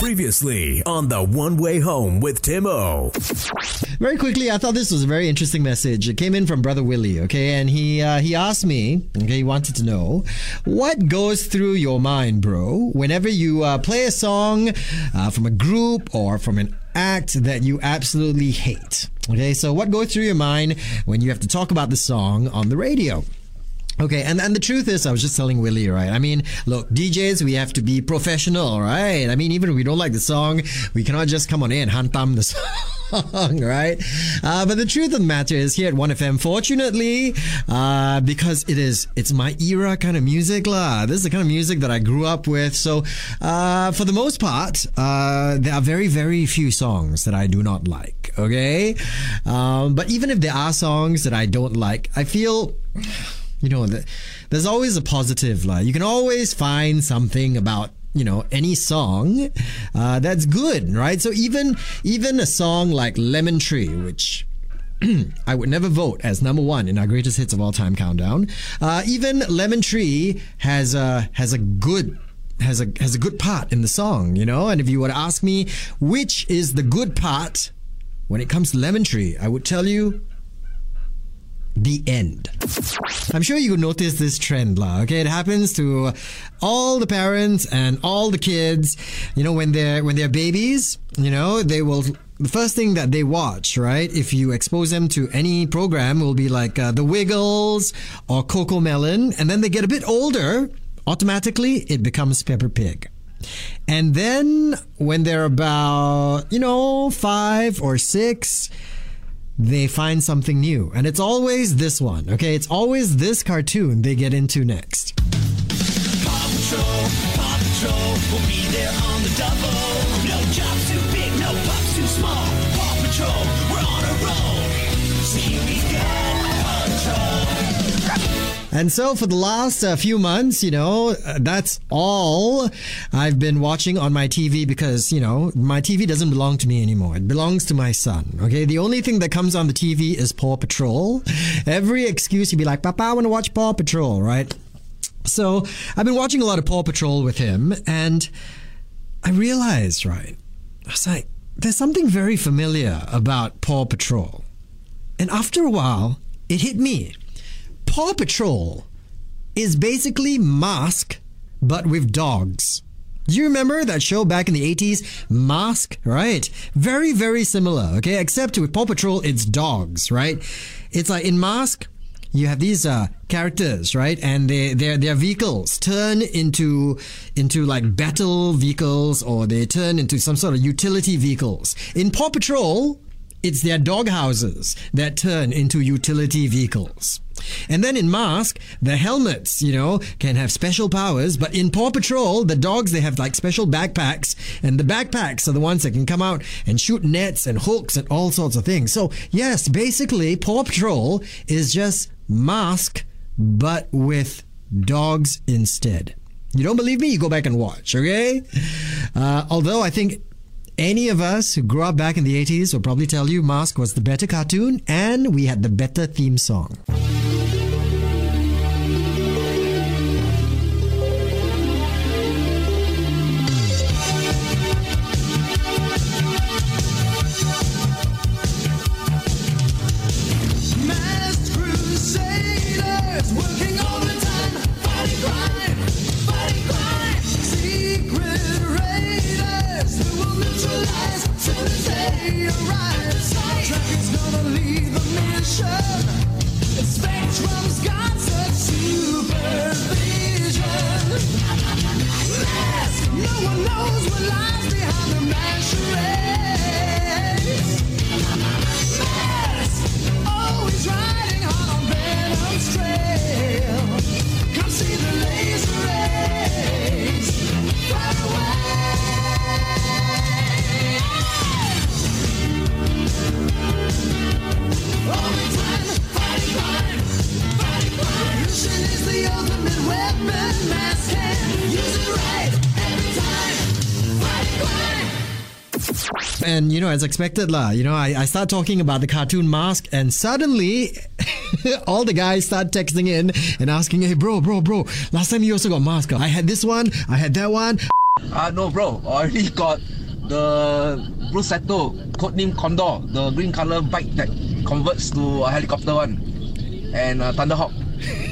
Previously on the One Way Home with Tim O. Very quickly, I thought this was a very interesting message. It came in from Brother Willie, okay, and he uh, he asked me, okay, he wanted to know what goes through your mind, bro, whenever you uh, play a song uh, from a group or from an act that you absolutely hate. Okay, so what goes through your mind when you have to talk about the song on the radio? Okay, and, and the truth is, I was just telling Willie, right? I mean, look, DJs, we have to be professional, right? I mean, even if we don't like the song, we cannot just come on in and hantam the song, right? Uh, but the truth of the matter is, here at ONE FM, fortunately, uh, because it is, it's my era kind of music, lah. This is the kind of music that I grew up with. So, uh, for the most part, uh, there are very, very few songs that I do not like, okay? Um, but even if there are songs that I don't like, I feel you know, there's always a positive. Like you can always find something about you know any song uh, that's good, right? So even even a song like Lemon Tree, which I would never vote as number one in our greatest hits of all time countdown. Uh, even Lemon Tree has a has a good has a has a good part in the song, you know. And if you were to ask me which is the good part when it comes to Lemon Tree, I would tell you the end. I'm sure you notice this trend, lah. Okay, it happens to all the parents and all the kids. You know, when they're when they're babies, you know, they will. The first thing that they watch, right? If you expose them to any program, will be like uh, The Wiggles or Cocomelon, and then they get a bit older. Automatically, it becomes Peppa Pig. And then when they're about, you know, five or six, they find something new. And it's always this one, okay? It's always this cartoon they get into next. Paw Patrol, Paw Patrol will be there on the double. And so for the last uh, few months, you know, uh, that's all I've been watching on my TV because, you know, my TV doesn't belong to me anymore. It belongs to my son. Okay. The only thing that comes on the TV is Paw Patrol. Every excuse you'd be like, Papa, I want to watch Paw Patrol, right? So I've been watching a lot of Paw Patrol with him and I realized, right? I was like, there's something very familiar about Paw Patrol. And after a while, it hit me. Paw Patrol is basically Mask, but with dogs. Do you remember that show back in the 80s? Mask, right? Very, very similar, okay? Except with Paw Patrol, it's dogs, right? It's like in Mask, you have these uh, characters, right? And they, their their vehicles turn into into like battle vehicles, or they turn into some sort of utility vehicles. In Paw Patrol, it's their doghouses that turn into utility vehicles. And then in Mask, the helmets, you know, can have special powers, but in Paw Patrol, the dogs, they have like special backpacks, and the backpacks are the ones that can come out and shoot nets and hooks and all sorts of things. So, yes, basically, Paw Patrol is just Mask, but with dogs instead. You don't believe me? You go back and watch, okay? Uh, although I think any of us who grew up back in the 80s will probably tell you Mask was the better cartoon and we had the better theme song. life. And you know, as expected, lah. You know, I, I start talking about the cartoon mask, and suddenly, all the guys start texting in and asking, "Hey, bro, bro, bro, last time you also got mask. I had this one, I had that one." Uh, no, bro. I already got the Blue Seto, codename Condor, the green color bike that converts to a helicopter one. And uh, Thunderhawk,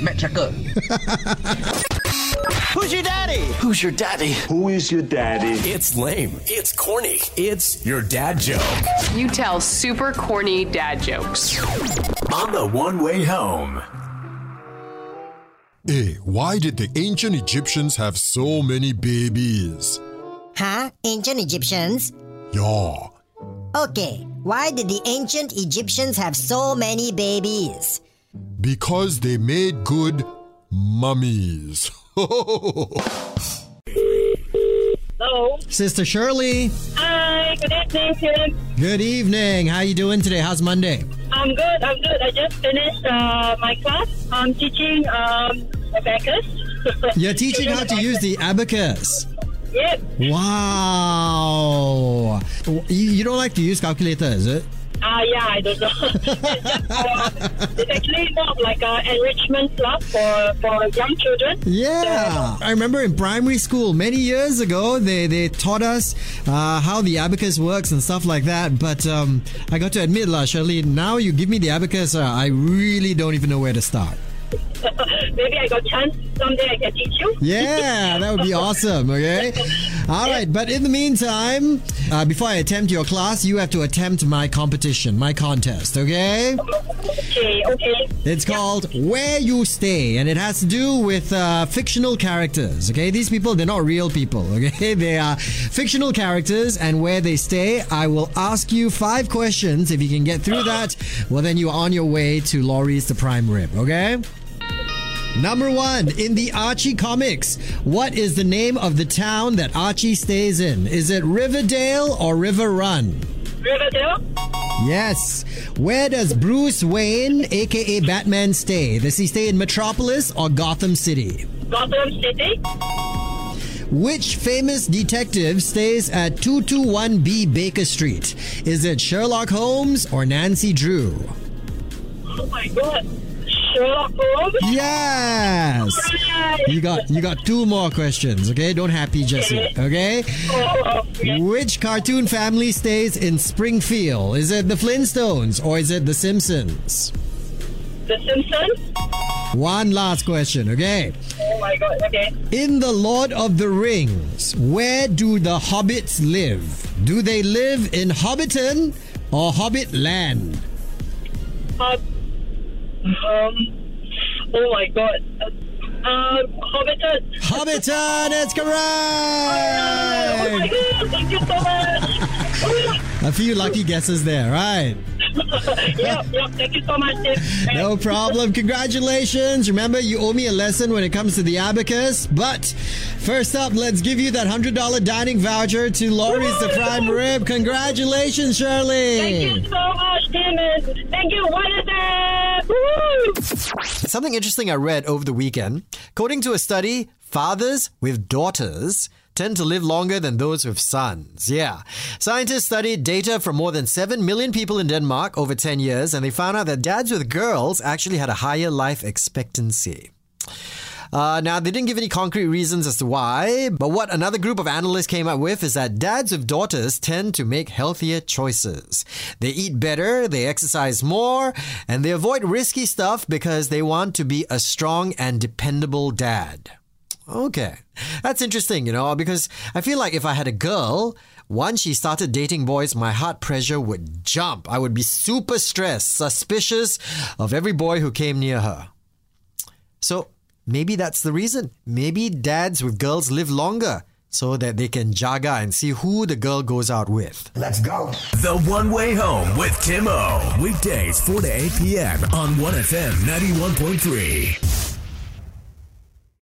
Matt Trakker. Who's your daddy? Who's your daddy? Who is your daddy? It's lame. It's corny. It's your dad joke. You tell super corny dad jokes. On the one way home. Hey, why did the ancient Egyptians have so many babies? Huh? Ancient Egyptians? Yeah. Okay, why did the ancient Egyptians have so many babies? Because they made good mummies. Hello. Sister Shirley, Hi. Good evening, Tim. good evening. How you doing today? How's Monday? I'm good. I'm good. I just finished uh, my class. I'm teaching um, abacus. You're teaching how to use the abacus. Yep. Wow. You, you don't like to use calculator, is it? Ah, yeah. I don't know. it's, just, uh, it's actually more of like an enrichment class for for young children. Yeah, I remember in primary school many years ago they, they taught us uh, how the abacus works and stuff like that. But um, I got to admit, lah, Shirley, now you give me the abacus, uh, I really don't even know where to start. Maybe I got chance someday I can teach you. Yeah, that would be awesome. Okay. All right. But in the meantime, uh, before I attempt your class, you have to attempt my competition, my contest. Okay. Okay. Okay. It's called Where You Stay, and it has to do with uh, fictional characters. Okay, these people they're not real people. Okay, they are fictional characters, and where they stay. I will ask you five questions. If you can get through that, well, then you are on your way to Lawry's the Prime Rib. Okay. Number one, in the Archie comics, what is the name of the town that Archie stays in? Is it Riverdale or River Run? Riverdale. Yes. Where does Bruce Wayne, aka Batman, stay? Does he stay in Metropolis or Gotham City? Gotham City. Which famous detective stays at 221B Baker Street? Is it Sherlock Holmes or Nancy Drew? Oh my God. Sherlock Holmes. Yes. You got you got two more questions, okay? Don't happy yet, okay? Which cartoon family stays in Springfield? Is it the Flintstones or is it the Simpsons? The Simpsons. One last question, okay? Oh my God. Okay. In The Lord of the Rings, where do the hobbits live? Do they live in Hobbiton or Hobbit Land? Um. Oh my God. Uh, Hobbiton. Hobbiton, it's Oh my! God. Thank you so much. A few lucky guesses there, right? yep. Yep. Thank you so much, Tim. No problem. Congratulations. Remember, you owe me a lesson when it comes to the abacus. But first up, let's give you that $100 dining voucher to Lawry's the Prime Rib. Congratulations, Shirley. Thank you so much. And thank you. What is! Something interesting I read over the weekend. According to a study, fathers with daughters tend to live longer than those with sons. Yeah. Scientists studied data from more than 7 million people in Denmark over 10 years, and they found out that dads with girls actually had a higher life expectancy. Uh, now, they didn't give any concrete reasons as to why, but what another group of analysts came up with is that dads with daughters tend to make healthier choices. They eat better, they exercise more, and they avoid risky stuff because they want to be a strong and dependable dad. Okay. That's interesting, you know, because I feel like if I had a girl, once she started dating boys, my heart pressure would jump. I would be super stressed, suspicious of every boy who came near her. So maybe that's the reason. Maybe dads with girls live longer so that they can jaga and see who the girl goes out with. Let's go. The One Way Home with Tim O. Weekdays 4 to 8 p.m. on ONE FM 91.3.